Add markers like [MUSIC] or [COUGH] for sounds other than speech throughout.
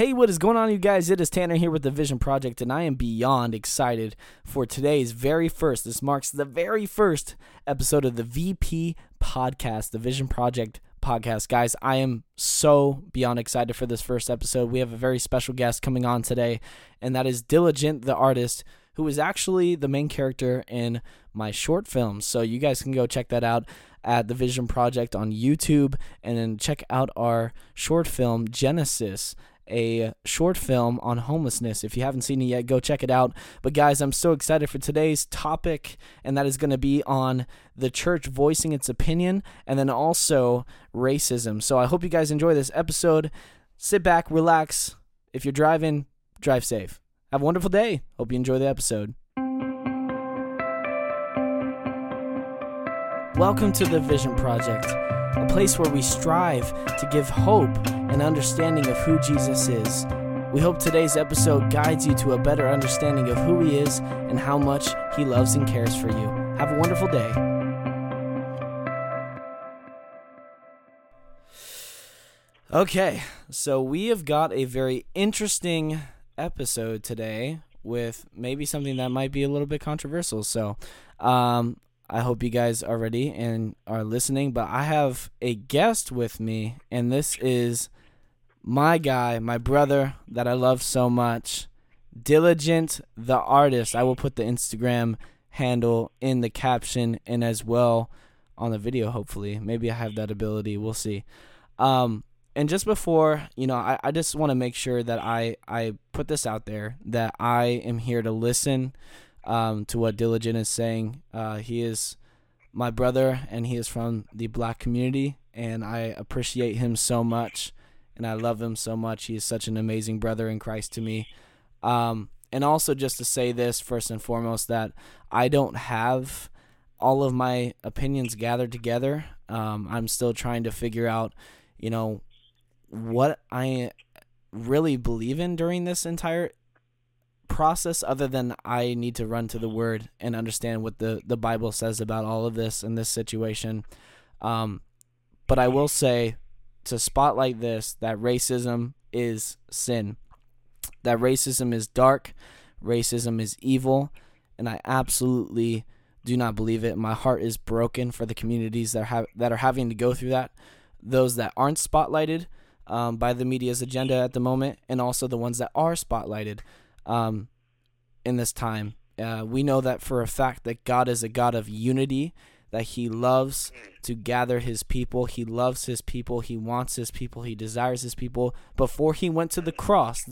Hey, what is going on, you guys? It is Tanner here with the Vision Project, and I am beyond excited for today's very first. This marks the very first episode of the VP podcast, the Vision Project podcast. Guys, I am so beyond excited for this first episode. We have a very special guest coming on today, and that is Diligent, the artist, who is actually the main character in my short film. So you guys can go check that out at the Vision Project on YouTube and then check out our short film, Genesis a short film on homelessness. If you haven't seen it yet, go check it out. But guys, I'm so excited for today's topic, and that is going to be on the church voicing its opinion and then also racism. So I hope you guys enjoy this episode. Sit back, relax. If you're driving, drive safe. Have a wonderful day. Hope you enjoy the episode. Welcome to the Vision Project, a place where we strive to give hope and understanding of who Jesus is. We hope today's episode guides you to a better understanding of who He is and how much He loves and cares for you. Have a wonderful day. Okay, so we have got a very interesting episode today with maybe something that might be a little bit controversial. So, um, I hope you guys are ready and are listening. But I have a guest with me, and this is my guy, my brother that I love so much, Diligent the artist. I will put the Instagram handle in the caption and as well on the video, hopefully. Maybe I have that ability. We'll see. Um, and just before, you know, I, I just want to make sure that I, I put this out there that I am here to listen um, to what Diligent is saying. Uh, he is my brother and he is from the black community, and I appreciate him so much and I love him so much. He is such an amazing brother in Christ to me. Um, and also, just to say this first and foremost, that I don't have all of my opinions gathered together. Um, I'm still trying to figure out, you know, what I really believe in during this entire process other than I need to run to the word and understand what the, the Bible says about all of this in this situation. Um, but I will say to spotlight this that racism is sin. That racism is dark, racism is evil, and I absolutely do not believe it. My heart is broken for the communities that have that are having to go through that, those that aren't spotlighted um, by the media's agenda at the moment, and also the ones that are spotlighted um, in this time. Uh, we know that for a fact that God is a God of unity that he loves to gather his people. He loves his people. He wants his people. He desires his people. Before he went to the cross,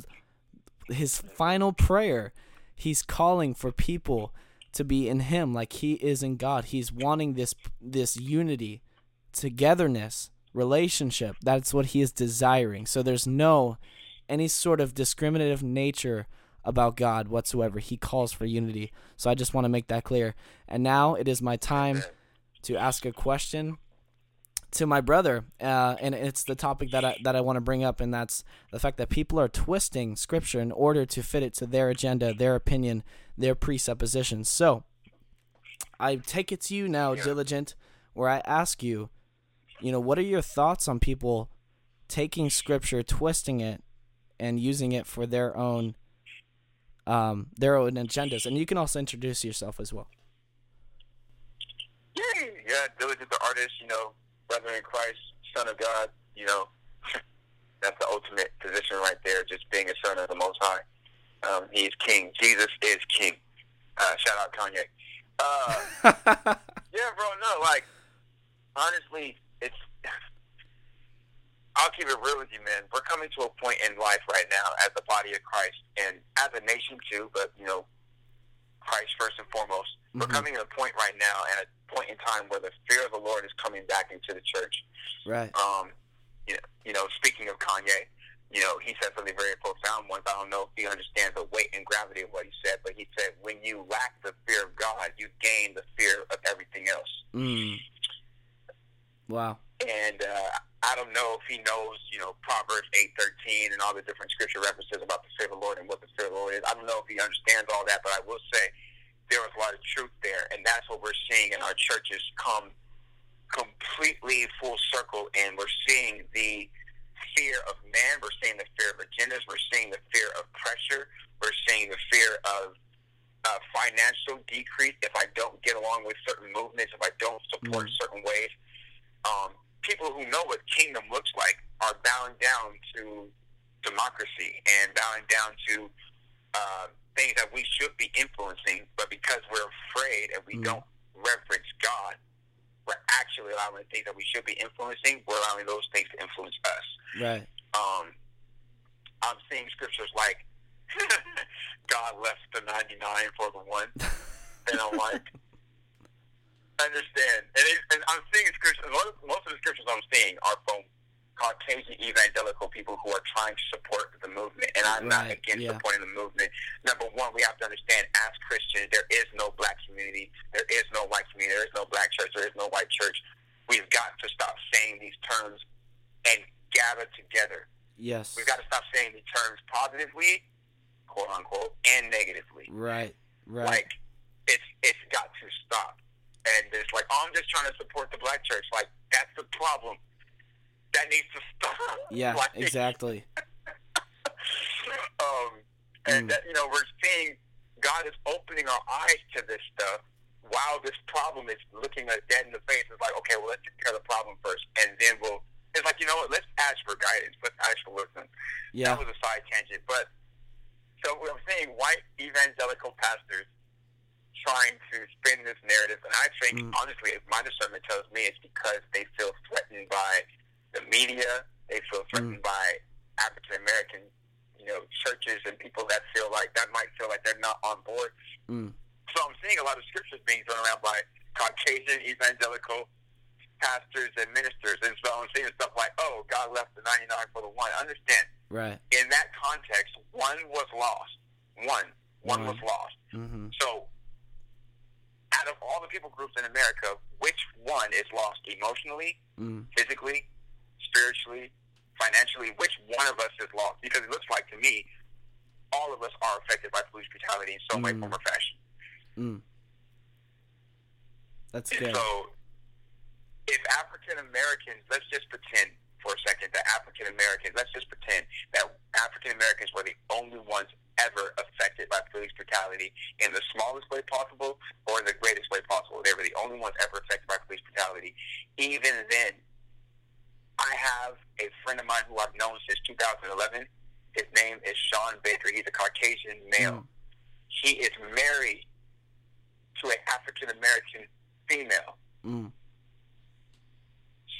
his final prayer, he's calling for people to be in him like he is in God. He's wanting this this unity, togetherness, relationship. That's what he is desiring. So there's no any sort of discriminative nature about God whatsoever. He calls for unity. So I just want to make that clear. And now it is my time to ask a question to my brother, uh, and it's the topic that I, that I want to bring up, and that's the fact that people are twisting Scripture in order to fit it to their agenda, their opinion, their presuppositions. So, I take it to you now, yeah. diligent, where I ask you, you know, what are your thoughts on people taking Scripture, twisting it, and using it for their own, um, their own agendas? And you can also introduce yourself as well yeah, diligent the artist, you know, brother in Christ, son of God, you know, [LAUGHS] that's the ultimate position right there, just being a son of the Most High. Um, he is king. Jesus is king. Uh, shout out Kanye. Uh, [LAUGHS] yeah, bro, no, like, honestly, it's, I'll keep it real with you, man. We're coming to a point in life right now as the body of Christ and as a nation too, but, you know, Christ first and foremost. Mm-hmm. We're coming to a point right now and a point in time where the fear of the Lord is coming back into the church. Right. Um, you know, you know, speaking of Kanye, you know, he said something very profound once. I don't know if he understands the weight and gravity of what he said, but he said, when you lack the fear of God, you gain the fear of everything else. Mm. Wow. And uh, I don't know if he knows, you know, Proverbs eight thirteen and all the different scripture references about the fear of the Lord and what the fear of the Lord is. I don't know if he understands all that, but I will say there was a lot of truth there, and that's what we're seeing in our churches come completely full circle, and we're seeing the fear of man, we're seeing the fear of agendas, we're seeing the fear of pressure. We're seeing the fear of uh, financial decrease if I don't get along with certain movements, if I don't support Mhm. certain ways. People who know what kingdom looks like are bowing down to democracy and bowing down to uh, things that we should be influencing, but because we're afraid and we Mhm. don't reverence God, we're actually allowing the things that we should be influencing, we're allowing those things to influence us. Right. Um, I'm seeing scriptures like, [LAUGHS] God left the 99 for the one. [LAUGHS] And I'm like, I understand. And, it, and I'm seeing scriptures, most, of the scriptures I'm seeing are from Caucasian evangelical people who are trying to support the movement. And I'm not Right, against yeah. supporting the movement. Number one, we have to understand as Christians, there is no black community, there is no white community, there is no black church, there is no white church. We've got to stop saying these terms and gather together. Yes. We've got to stop saying these terms positively, quote unquote, and negatively. Right. Right. Like it's it's got to stop. And it's like, oh, I'm just trying to support the black church. Like that's the problem. That needs to stop. yeah. [LAUGHS] Like, Exactly. [LAUGHS] um, and Mm. that, you know, we're seeing God is opening our eyes to this stuff. While this problem is looking us dead in the face, it's like, okay, well, let's take care of the problem first, and then we'll. It's like, you know what? Let's ask for guidance. Let's ask for wisdom. Yeah. That was a side tangent, but so I'm saying, white evangelical pastors trying to spin this narrative, and I think Mm. honestly, if my discernment tells me it's because they feel threatened by the media, they feel Mm. threatened by African American, you know, churches and people that feel like that might feel like they're not on board. Mm. So I'm seeing a lot of scriptures being thrown around by Caucasian evangelical pastors and ministers, and so I'm seeing stuff like, "Oh, God left the 99 for the one." Understand? Right. in that context, one was lost. One. One was lost. Mm-hmm. So, out of all the people groups in America, which one is lost emotionally, Mm. physically, spiritually, financially? Which one of us is lost? Because it looks like to me, all of us are affected by police brutality in some way, Mm. form, or fashion. Mm. That's And good. so, if African Americans, let's just pretend for a second that African Americans, let's just pretend that African Americans were the only ones ever affected by police brutality in the smallest way possible or in the greatest way possible. They were the only ones ever affected by police brutality. Even then, I have a friend of mine who I've known since 2011. His name is Sean Baker. He's a Caucasian male. Mm. He is married to an African American female. Mm.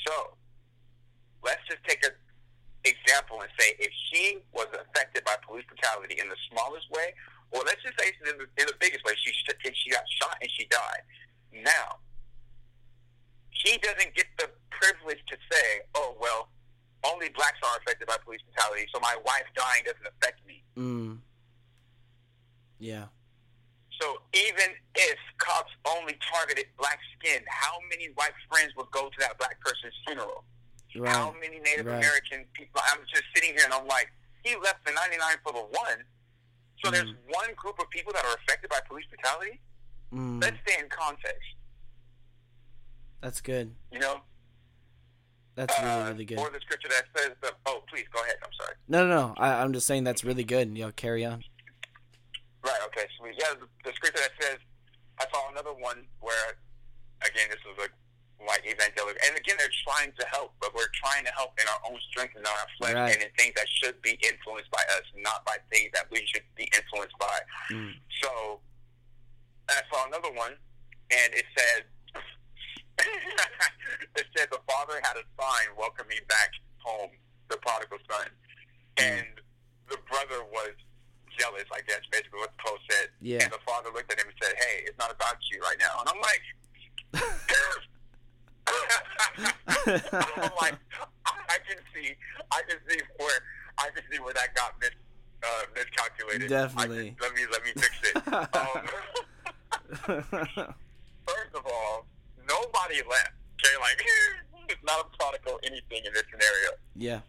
So, let's just take an example and say if she was affected by police brutality in the smallest way, or let's just say in the, in the biggest way, she she got shot and she died. Now, he doesn't get the privilege to say, "Oh well, only blacks are affected by police brutality, so my wife dying doesn't affect me." Mm. Yeah. So even if cops only targeted black skin, how many white friends would go to that black person's funeral? Right. How many Native right. American people? I'm just sitting here and I'm like, he left the 99 for the one. So there's Mm. one group of people that are affected by police brutality. Mm. Let's stay in context. That's good. You know, That's really Uh, really good. or the scripture that says, the, "Oh, please go ahead." I'm sorry. No, no, no. I, I'm just saying that's really good. You know, carry on. Right. Okay. Sweet. Yeah. The, the scripture that says, I saw another one where, again, this was a white evangelical, and again, they're trying to help, but we're trying to help in our own strength and our flesh, Right. and in things that should be influenced by us, not by things that we should be influenced by. Mm. So, I saw another one, and it said, [LAUGHS] it said the father had a sign welcoming back home the prodigal son, and the brother was jealous. I guess basically what the post said. Yeah. And the father looked at him and said, "Hey, it's not about you right now." And I'm like, [LAUGHS] I'm like, I can see, I can see where, I can see where that got mis, uh, miscalculated. Definitely. I can, let me let me fix it. [LAUGHS] Um, [LAUGHS] first of all, nobody left. Okay, like [LAUGHS] it's not a prodigal anything in this scenario. yeah.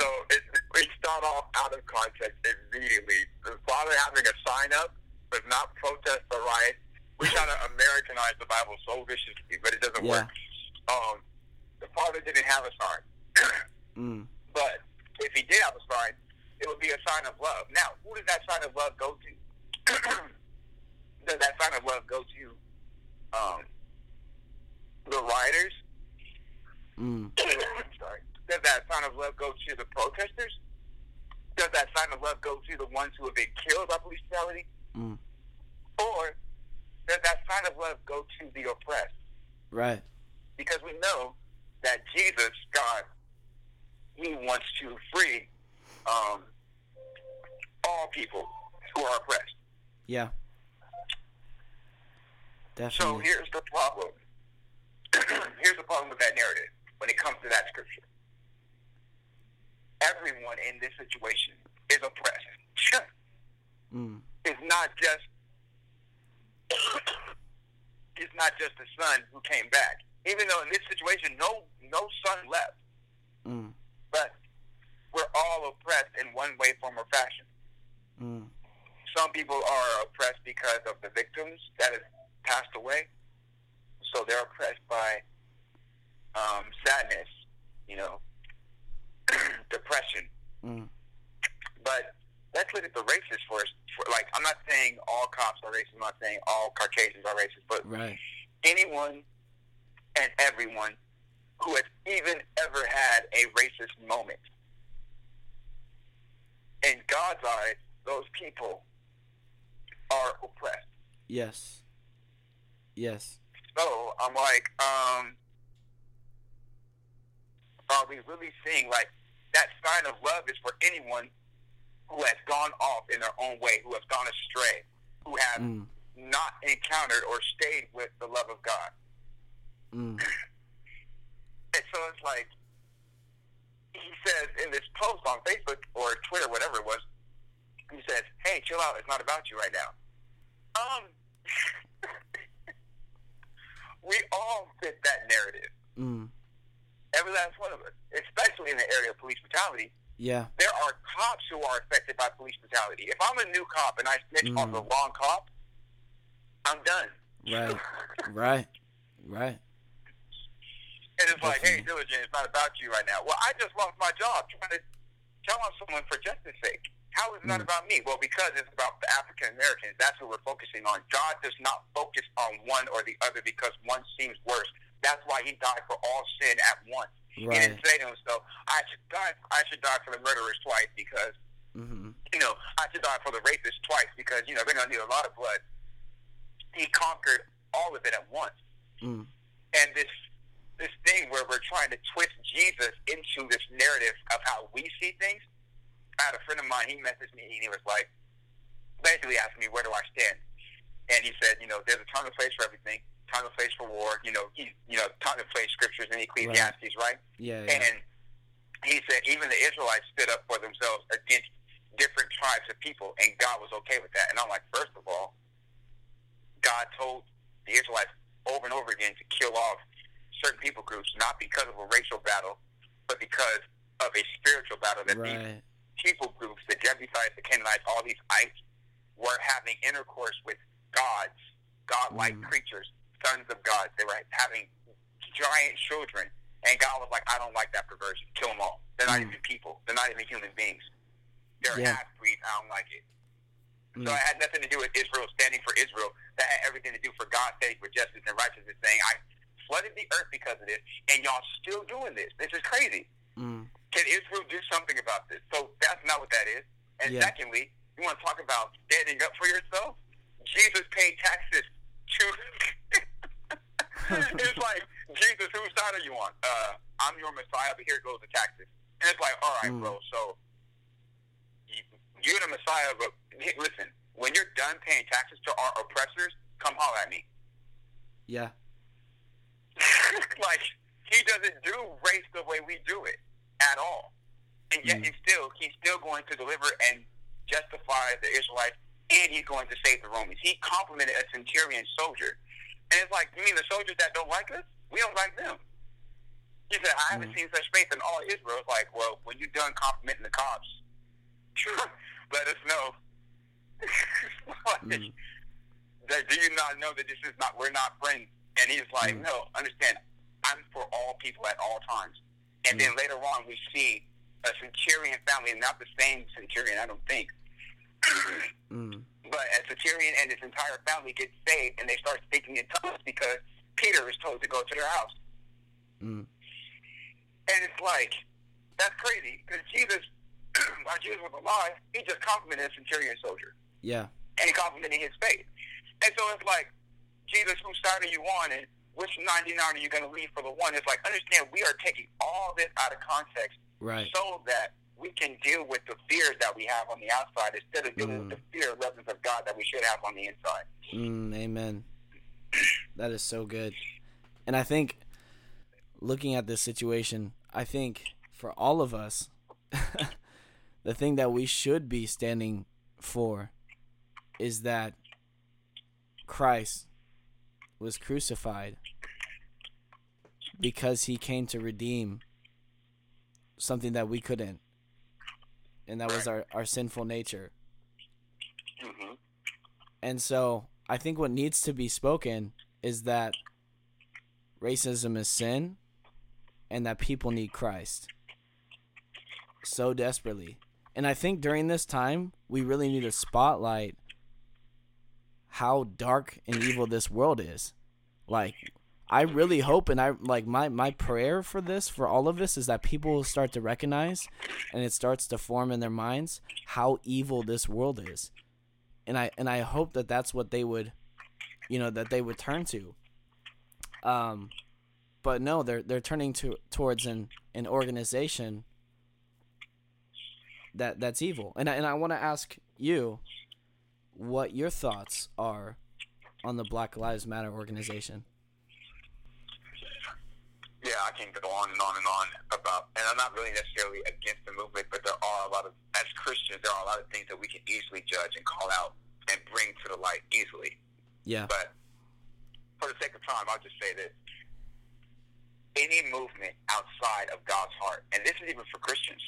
So it, we start off out of context immediately. The father having a sign up but not protest the riot. We try to Americanize the Bible so viciously, but it doesn't Yeah. work. Um, the father didn't have a sign, [COUGHS] Mm. but if he did have a sign, it would be a sign of love. Now, who does that sign of love go to? [COUGHS] does that sign of love go to um, the rioters? Mm. [COUGHS] Sorry. Does that sign of love go to the protesters? Does that sign of love go to the ones who have been killed by police brutality? Mm. Or does that sign of love go to the oppressed? Right. Because we know that Jesus, God, He wants to free um, all people who are oppressed. Yeah. Definitely. So here's the problem. [CLEARS THROAT] here's the problem with that narrative when it comes to that scripture. Everyone in this situation is oppressed. [LAUGHS] Mm. it's not just [COUGHS] it's not just the son who came back. Even though in this situation no no son left, Mm. but we're all oppressed in one way, form, or fashion. Mm. Some people are oppressed because of the victims that have passed away, so they're oppressed by um, sadness, you know, [CLEARS THROAT] depression. Mm. But let's look at the races first. For, like, I'm not saying all cops are racist. I'm not saying all Caucasians are racist. But Right. anyone and everyone who has even ever had a racist moment, in God's eyes, those people are oppressed. Yes. Yes. So I'm like, um, are we really seeing like that sign of love is for anyone who has gone off in their own way, who has gone astray, who have Mm. not encountered or stayed with the love of God. Mm. And so it's like he says in this post on Facebook or Twitter, whatever it was, he says, "Hey, chill out. It's not about you right now." Um, [LAUGHS] we all fit that narrative. Mm. Every last one of us, especially in the area of police brutality. Yeah. There are cops who are affected by police brutality. If I'm a new cop and I snitch on Mm. the wrong cop, I'm done. Right. [LAUGHS] Right. Right. Like, hey, diligent, it's not about you right now. Well, I just lost my job trying to tell on someone for justice sake. How is it not Mm. about me? Well, because it's about the African Americans. That's what we're focusing on. God does not focus on one or the other because one seems worse. That's why he died for all sin at once. He didn't say to himself, I should die I should die for the murderers twice because Mm-hmm. you know, I should die for the rapists twice because, you know, they're gonna need a lot of blood. He conquered all of it at once Mm. and this this thing where we're trying to twist Jesus into this narrative of how we see things. I had a friend of mine. He messaged me and he was like, basically asking me where do I stand, and he said, you know, there's a time and place for everything, time and place for war. You know, he, you know, time and place scriptures in Ecclesiastes, right? Yeah. Yeah. And he said even the Israelites stood up for themselves against different tribes of people, and God was okay with that. And I'm like, first of all, God told the Israelites over and over again to kill off certain people groups, not because of a racial battle, but because of a spiritual battle that these people groups, the Jebusites, the Canaanites, all these ites, were having intercourse with gods, godlike Mm. creatures, sons of gods. They were having giant children. And God was like, I don't like that perversion. Kill them all. They're not Mm. even people. They're not even human beings. They're Yeah. half breeds. I don't like it. Mm. So it had nothing to do with Israel standing for Israel. That had everything to do for God standing for justice and righteousness, saying, I flooded the earth because of this, and y'all still doing this. This is crazy. Mm. Can Israel do something about this? So that's not what that is. And Yeah. secondly, you want to talk about standing up for yourself? Jesus paid taxes to. [LAUGHS] it's like Jesus, whose side are you on? Uh, I'm your Messiah, but here goes the taxes. And it's like, all right, Mm. bro. So you- you're the Messiah, but listen, when you're done paying taxes to our oppressors, come holler at me. Yeah. [LAUGHS] like he doesn't do race the way we do it at all, and yet Mm. he's still he's still going to deliver and justify the Israelites, and he's going to save the Romans. He complimented a centurion soldier, and it's like you mean the soldiers that don't like us? We don't like them. He said, I haven't Mm. seen such faith in all Israel. It's like, well, when you're done complimenting the cops, [LAUGHS] let us know. [LAUGHS] Like, Mm. that do you not know that this is not we're not friends? And he's like, Mm. no, understand, I'm for all people at all times. And then later on, we see a centurion family, not the same centurion, I don't think. [CLEARS THROAT] Mm. But a centurion and his entire family get saved, and they start speaking in tongues because Peter is told to go to their house. Mm. And it's like, that's crazy because Jesus, [CLEARS THROAT] while Jesus was alive, he just complimented a centurion soldier Yeah. and he complimented his faith. And so it's like, Jesus, whose side are you on? And which 99 are you going to leave for the one? It's like, understand, we are taking all this out of context Right. so that we can deal with the fears that we have on the outside instead of dealing Mm. with the fear and reverence of God that we should have on the inside. Mm, amen. [CLEARS THROAT] That is so good. And I think looking at this situation, I think for all of us, [LAUGHS] the thing that we should be standing for is that Christ was crucified because he came to redeem something that we couldn't. And that was our, our sinful nature. Mm-hmm. And so I think what needs to be spoken is that racism is sin and that people need Christ so desperately. And I think during this time, we really need to spotlight how dark and evil this world is. Like, I really hope and I like my my prayer for this for all of this is that people will start to recognize and it starts to form in their minds how evil this world is and I and I hope that that's what they would, you know, that they would turn to. Um, but no, they're they're turning to towards an an organization that that's evil. And I, and I want to ask you what your thoughts are on the Black Lives Matter organization. Yeah, I can go on and on and on about, and I'm not really necessarily against the movement, but there are a lot of, as Christians, there are a lot of things that we can easily judge and call out and bring to the light easily. Yeah. But for the sake of time, I'll just say this. Any movement outside of God's heart, and this is even for Christians,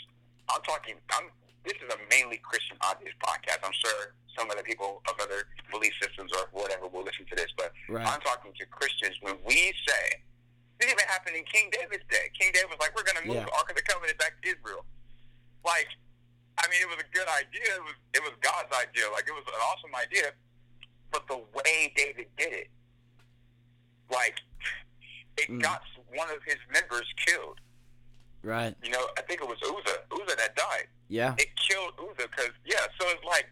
I'm talking, I'm, this is a mainly Christian audience podcast. I'm sure some other people of other belief systems or whatever will listen to this, but Right. I'm talking to Christians when we say, this even happened in King David's day. King David was like, we're going to move Yeah. the Ark of the Covenant back to Israel. Like, I mean, it was a good idea. It was, it was God's idea. Like, it was an awesome idea. But the way David did it, like, it Mm. got one of his members killed. Right. You know, I think it was Uzzah, Uzzah that died Yeah. it killed Uzzah because yeah. So it's like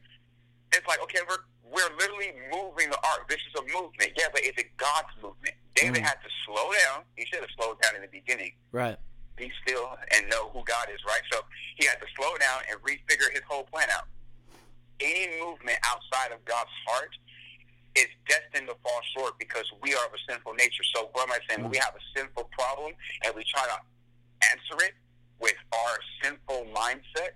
it's like okay, we're we're literally moving the ark. This is a movement, yeah, but is it God's movement? David Mm. had to slow down. He should have slowed down in the beginning. Right. Be still and know who God is, right? So he had to slow down and refigure his whole plan out. Any movement outside of God's heart is destined to fall short because we are of a sinful nature. So what am I saying? When we have a sinful problem and we try to answer it with our sinful mindset,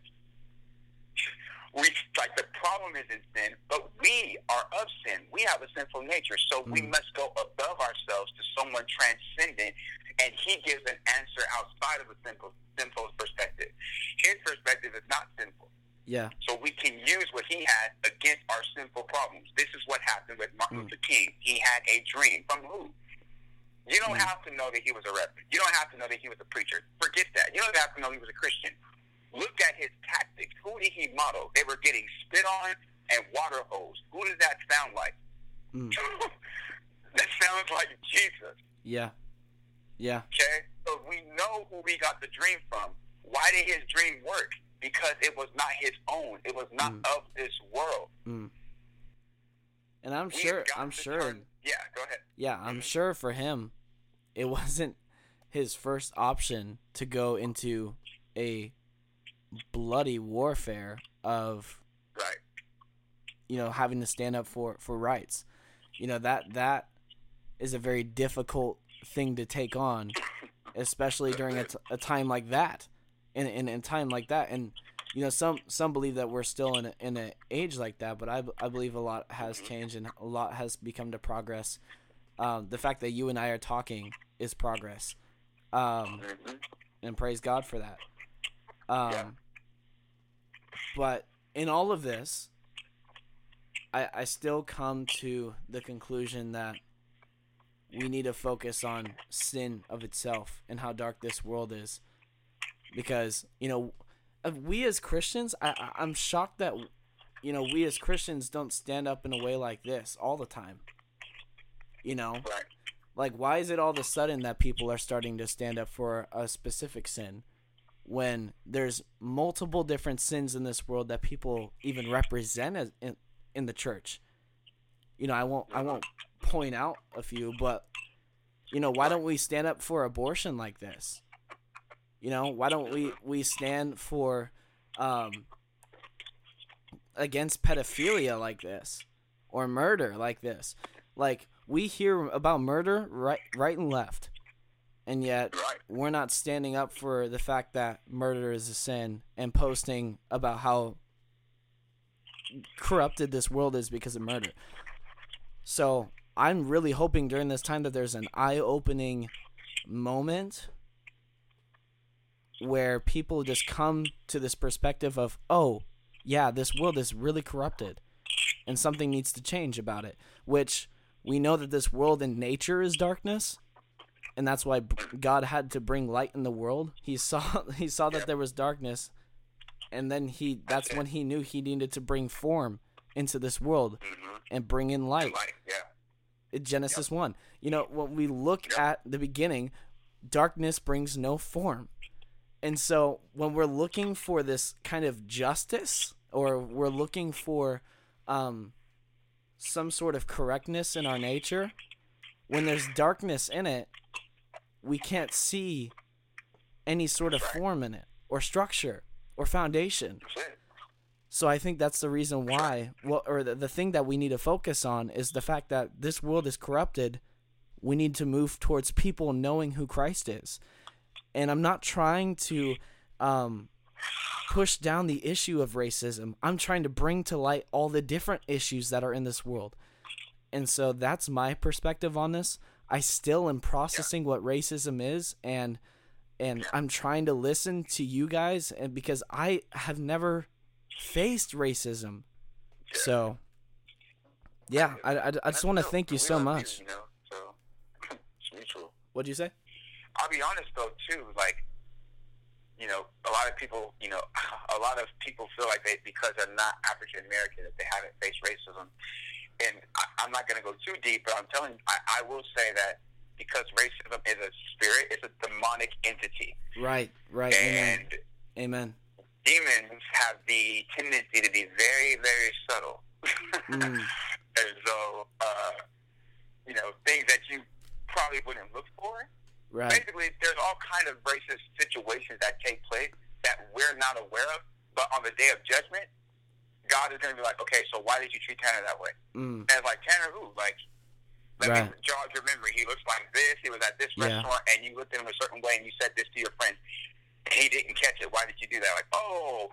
we like the problem isn't sin, but we are of sin. We have a sinful nature, so we Mm. must go above ourselves to someone transcendent, and He gives an answer outside of a sinful sinful perspective. His perspective is not sinful, Yeah. so we can use what He had against our sinful problems. This is what happened with Martin Mm. Luther King. He had a dream from who? You don't Mm. have to know that he was a reverend. You don't have to know that he was a preacher. Forget that. You don't have to know he was a Christian. Look at his tactics. Who did he model? They were getting spit on and water hosed. Who does that sound like? Mm. [LAUGHS] that sounds like Jesus. Yeah. Yeah. Okay? So we know who we got the dream from. Why did his dream work? Because it was not his own. It was not Mm. of this world. Mm. And I'm We've sure. I'm sure. turn- yeah, go ahead. Yeah, I'm Mhm. sure for him, it wasn't his first option to go into a bloody warfare of Right. you know having to stand up for for rights. You know that that is a very difficult thing to take on, especially during a, t- a time like that, in, in in time like that. And you know some some believe that we're still in a, in an age like that, but I, b- I believe a lot has mm-hmm. changed and a lot has become to progress. Um, the fact that you and I are talking is progress, um, hmm and praise God for that. Um, Yeah. But in all of this, I, I still come to the conclusion that we need to focus on sin of itself and how dark this world is. Because, you know, we as Christians, I, I I'm shocked that you know we as Christians don't stand up in a way like this all the time. You know, Right. like why is it all of a sudden that people are starting to stand up for a specific sin when there's multiple different sins in this world that people even represent as in, in the church? You know, I won't I won't point out a few, but you know, why don't we stand up for abortion like this? You know, why don't we we stand for um against pedophilia like this or murder like this? Like we hear about murder right right and left. And yet Right. we're not standing up for the fact that murder is a sin and posting about how corrupted this world is because of murder. So I'm really hoping during this time that there's an eye opening moment where people just come to this perspective of, oh, yeah, this world is really corrupted and something needs to change about it. Which we know that this world in nature is darkness. And that's why God had to bring light in the world. He saw [LAUGHS] he saw that there was darkness, and then he that's when he knew he needed to bring form into this world Mm-hmm. and bring in light. Like, yeah. Genesis 1. You know, when we look at the beginning, darkness brings no form. And so when we're looking for this kind of justice or we're looking for um, some sort of correctness in our nature, when there's darkness in it, we can't see any sort of form in it or structure or foundation. So I think that's the reason why, well, or the, the thing that we need to focus on is the fact that this world is corrupted. We need to move towards people knowing who Christ is. And I'm not trying to um, push down the issue of racism. I'm trying to bring to light all the different issues that are in this world. And so that's my perspective on this. I still am processing what racism is and and I'm trying to listen to you guys and because I have never faced racism. So yeah, I, I, I just want to thank you so much. You, you know, so [CLEARS THROAT] mutual. What'd you say? I'll be honest though too, like you know, a lot of people, you know, [LAUGHS] a lot of people feel like they because they're not African American that they haven't faced racism. And I, I'm not going to go too deep, but I'm telling I, I will say that because racism is a spirit, it's a demonic entity, Right, right. Amen. and Amen. demons have the tendency to be very, very subtle. Mm. [LAUGHS] and so, uh, you know, things that you probably wouldn't look for. Right. Basically, there's all kind of racist situations that take place that we're not aware of. But on the day of judgment, God is going to be like, okay, so why did you treat Tanner that way? Mm. And it's like, Tanner who? Like, let Right. me jog your memory. He looks like this. He was at this Yeah. restaurant, and you looked at him a certain way, and you said this to your friend. And he didn't catch it. Why did you do that? Like, oh,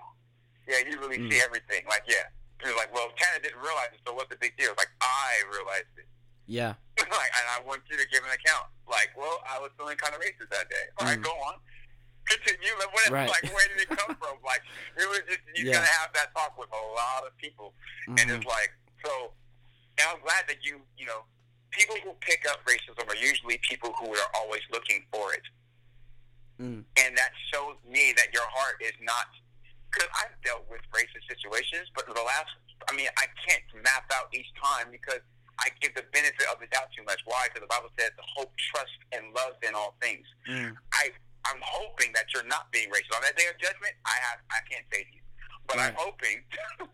yeah, you really Mm. see everything. Like, yeah. He was like, well, Tanner didn't realize it, so what's the big deal? Like, I realized it. Yeah. [LAUGHS] like, and I want you to give an account. Like, well, I was feeling kind of racist that day. All right, Mm. go on. Continue. Like, what, Right. like, where did it come [LAUGHS] from? Like, it was just you Yeah. gotta have that talk with a lot of people, and Mhm. it's like, so. And I'm glad that you, you know, people who pick up racism are usually people who are always looking for it, Mm. and that shows me that your heart is not. Because I've dealt with racist situations, but the last, I mean, I can't map out each time because I give the benefit of the doubt too much. Why? Because the Bible says to hope, trust, and love in all things. Mm. I I'm hoping that you're not being racist on that day of judgment. I have I can't say to you, but I'm hoping [LAUGHS]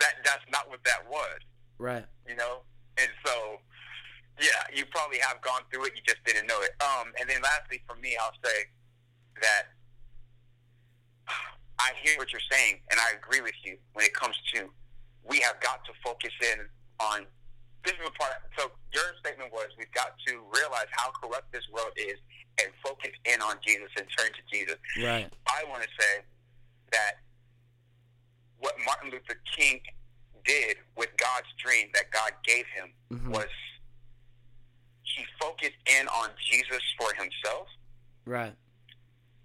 that that's not what that was. Right. You know, and so yeah, you probably have gone through it. You just didn't know it. Um, and then lastly, for me, I'll say that [SIGHS] I hear what you're saying, and I agree with you when it comes to we have got to focus in on this is the part. So your statement was we've got to realize how corrupt this world is and focus in on Jesus and turn to Jesus. Right. I want to say that what Martin Luther King did with God's dream that God gave him Mhm. was he focused in on Jesus for himself Right.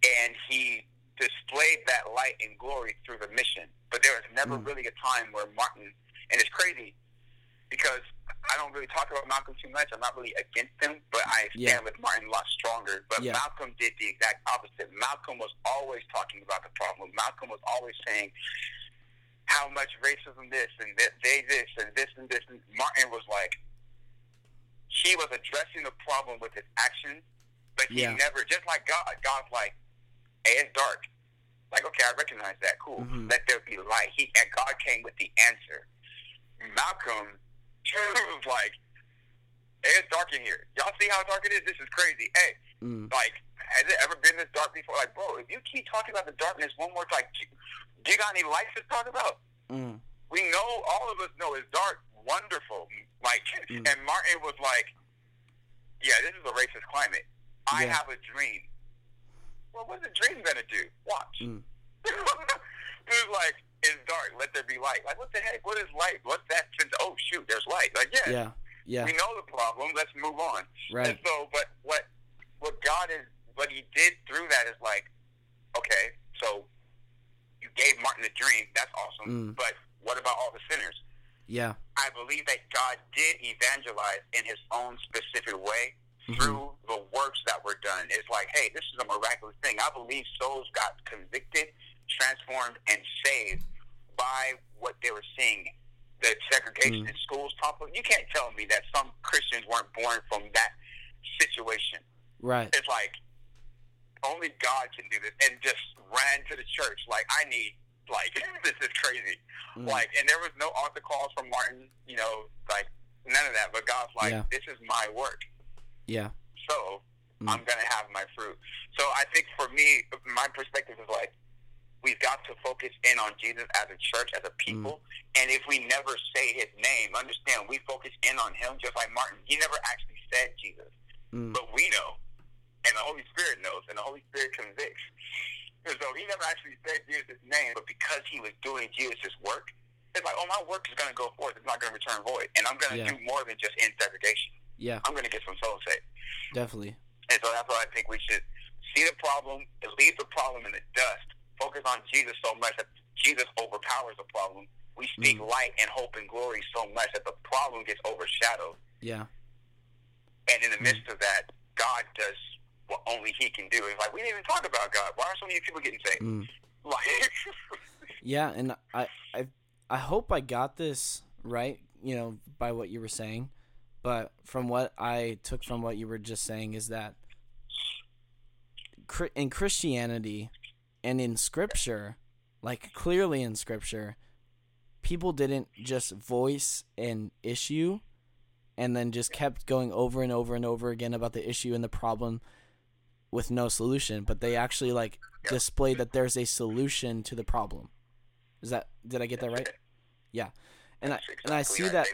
and he displayed that light and glory through the mission. But there was never Mm. really a time where Martin, and it's crazy because I don't really talk about Malcolm too much. I'm not really against him, but I stand Yeah. with Martin a lot stronger. But Yeah. Malcolm did the exact opposite. Malcolm was always talking about the problem. Malcolm was always saying how much racism this and this, they this and this and this. And Martin was like, he was addressing the problem with his actions, but he Yeah. never, just like God, God's like, hey, it's dark. Like, okay, I recognize that. Cool. Mhm. Let there be light. He and God came with the answer. Malcolm like, hey, it's dark in here. Y'all see how dark it is? This is crazy. Hey, Mm. like, has it ever been this dark before? Like, bro, if you keep talking about the darkness one more time, do you got any lights to talk about? Mm. We know, all of us know it's dark. Wonderful. Like, Mm. and Martin was like, yeah, this is a racist climate. I Yeah. have a dream. Well, what's the dream to do? Watch. Mm. [LAUGHS] it was like, it's dark. Let there be light. Like, what the heck? What is light? What's that? Since, oh, shoot, there's light. Like, yeah, Yeah. Yeah. we know the problem. Let's move on. Right. And so, but what what God is, what He did through that is like, okay, so you gave Martin a dream. That's awesome. Mm. But what about all the sinners? Yeah. I believe that God did evangelize in His own specific way Mhm. through the works that were done. It's like, hey, this is a miraculous thing. I believe souls got convicted, transformed, and saved by what they were seeing. The segregation Mm. in schools of you can't tell me that some Christians weren't born from that situation. Right. It's like only God can do this and just ran to the church like I need like [LAUGHS] this is crazy. Mm. Like and there was no altar calls from Martin, you know, like none of that. But God's like, Yeah. This is my work. Yeah. So Mm. I'm gonna have my fruit. So I think for me, my perspective is like we've got to focus in on Jesus as a church, as a people. Mm. And if we never say his name, understand we focus in on him just like Martin. He never actually said Jesus. Mm. But we know. And the Holy Spirit knows and the Holy Spirit convicts. And so he never actually said Jesus' name, but because he was doing Jesus' work, it's like, oh, my work is going to go forth. It's not going to return void. And I'm going to Yeah. do more than just end segregation. Yeah. I'm going to get some souls saved. Definitely. And so that's why I think we should see the problem, leave the problem in the dust, focus on Jesus so much that Jesus overpowers the problem. We speak Mm. light and hope and glory so much that the problem gets overshadowed. Yeah. And in the Mm. midst of that, God does what only He can do. It's like, we didn't even talk about God. Why are so many people getting saved? Mm. [LAUGHS] Like, [LAUGHS] Yeah, and I, I, I hope I got this right. You know, by what you were saying, but from what I took from what you were just saying is that in Christianity and in Scripture, like clearly in Scripture, people didn't just voice an issue and then just kept going over and over and over again about the issue and the problem with no solution, but they actually like displayed that there's a solution to the problem. Is that did I get that right? Yeah. And I and I see that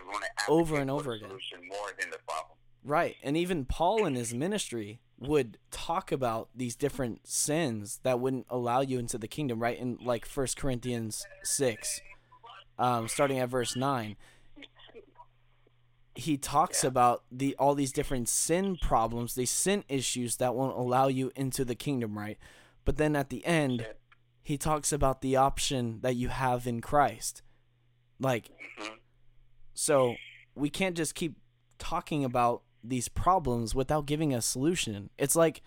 over and over again. More than the problem. Right. And even Paul in his ministry would talk about these different sins that wouldn't allow you into the kingdom, right? In like First Corinthians 6, um, starting at verse 9. He talks Yeah. about the all these different sin problems, these sin issues that won't allow you into the kingdom, right? But then at the end, he talks about the option that you have in Christ. Like Mhm. so we can't just keep talking about these problems without giving a solution. It's like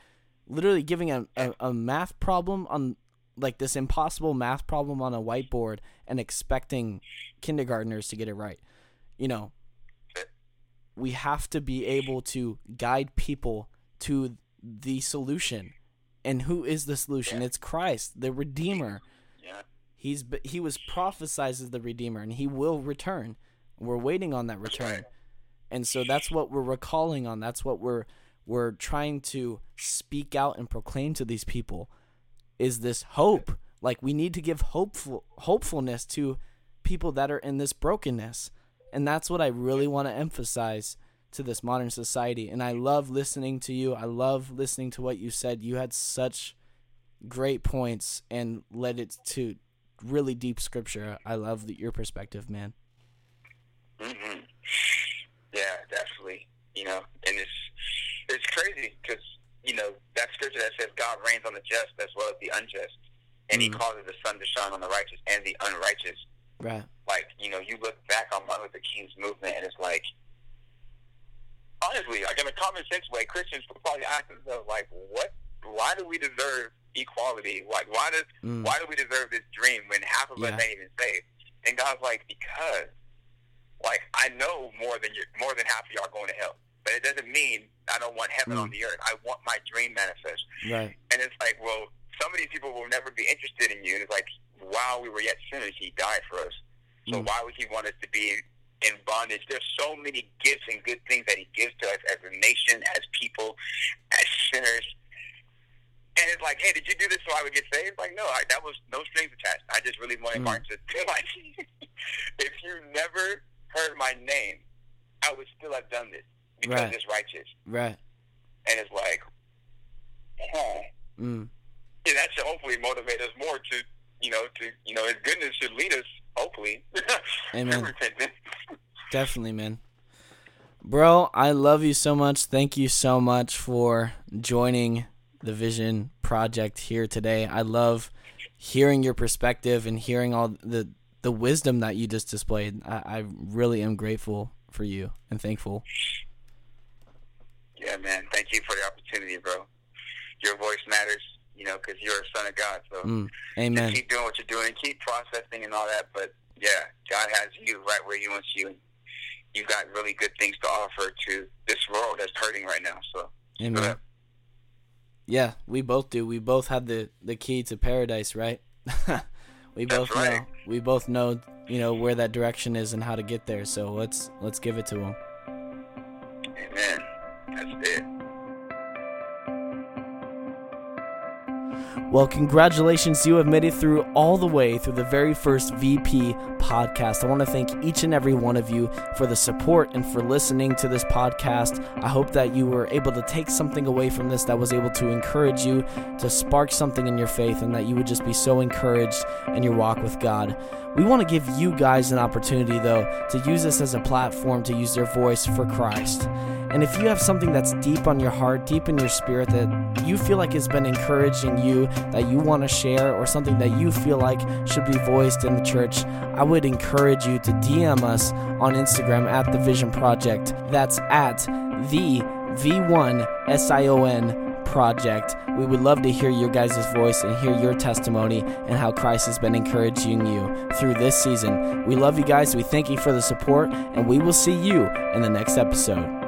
literally giving a, a, a math problem on like this impossible math problem on a whiteboard and expecting kindergartners to get it right. You know, we have to be able to guide people to the solution. And who is the solution? Yeah. It's Christ, the Redeemer. Yeah. He's he was prophesied as the redeemer and he will return. We're waiting on that return. And so that's what we're recalling on. That's what we're we're trying to speak out and proclaim to these people is this hope. Like we need to give hopeful hopefulness to people that are in this brokenness. And that's what I really want to emphasize to this modern society. And I love listening to you. I love listening to what you said. You had such great points and led it to really deep scripture. I love the, your perspective, man. hmm definitely. You know, and it's it's crazy because you know that scripture that says God rains on the just as well as the unjust, and He Mhm. causes the sun to shine on the righteous and the unrighteous. Right. Like you know, you look back on Martin Luther King's movement, and it's like honestly, like in a common sense way, Christians would probably ask themselves, like, what? Why do we deserve equality? Like, why does Mm. why do we deserve this dream when half of Yeah. us ain't even saved? And God's like, because, like, I know more than you, more than half of y'all going to hell, but it doesn't mean I don't want heaven Mm. on the earth. I want my dream manifest. Right. And it's like, well, some of these people will never be interested in you. And it's like, while we were yet sinners, He died for us. So Mm. why would He want us to be in bondage? There's so many gifts and good things that He gives to us as a nation, as people, as sinners. And it's like, hey, did you do this so I would get saved? Like, no, I, that was no strings attached. I just really wanted Mm. Martin to [LAUGHS] like, if you never heard my name, I would still have done this because Right. it's righteous. Right. And it's like, huh. Mm. Yeah, that should hopefully motivate us more to, you know, to, you know, His goodness should lead us, hopefully, [LAUGHS] Amen. Definitely, man. Bro, I love you so much. Thank you so much for joining the Vision Project here today. I love hearing your perspective and hearing all the the wisdom that you just displayed. I, I really am grateful for you and thankful. Yeah, man. Thank you for the opportunity, bro. Your voice matters, you know, because you're a son of God. So Mm. Amen. keep doing what you're doing, keep processing and all that. But yeah, God has you right where He wants you. You've got really good things to offer to this world that's hurting right now. So Amen. Yeah, we both do. We both had the the key to paradise, right? [LAUGHS] we both right. know. We both know, you know, where that direction is and how to get there. So let's let's give it to him. Amen. That's it. Well, congratulations. You have made it through all the way through the very first VP podcast. I want to thank each and every one of you for the support and for listening to this podcast. I hope that you were able to take something away from this that was able to encourage you, to spark something in your faith, and that you would just be so encouraged in your walk with God. We want to give you guys an opportunity, though, to use this as a platform to use your voice for Christ. And if you have something that's deep on your heart, deep in your spirit, that you feel like has been encouraging you, that you want to share, or something that you feel like should be voiced in the church, I would encourage you to DM us on Instagram at The Vision Project. That's at the V1SION Project. We would love to hear your guys' voice and hear your testimony and how Christ has been encouraging you through this season. We love you guys. We thank you for the support, and we will see you in the next episode.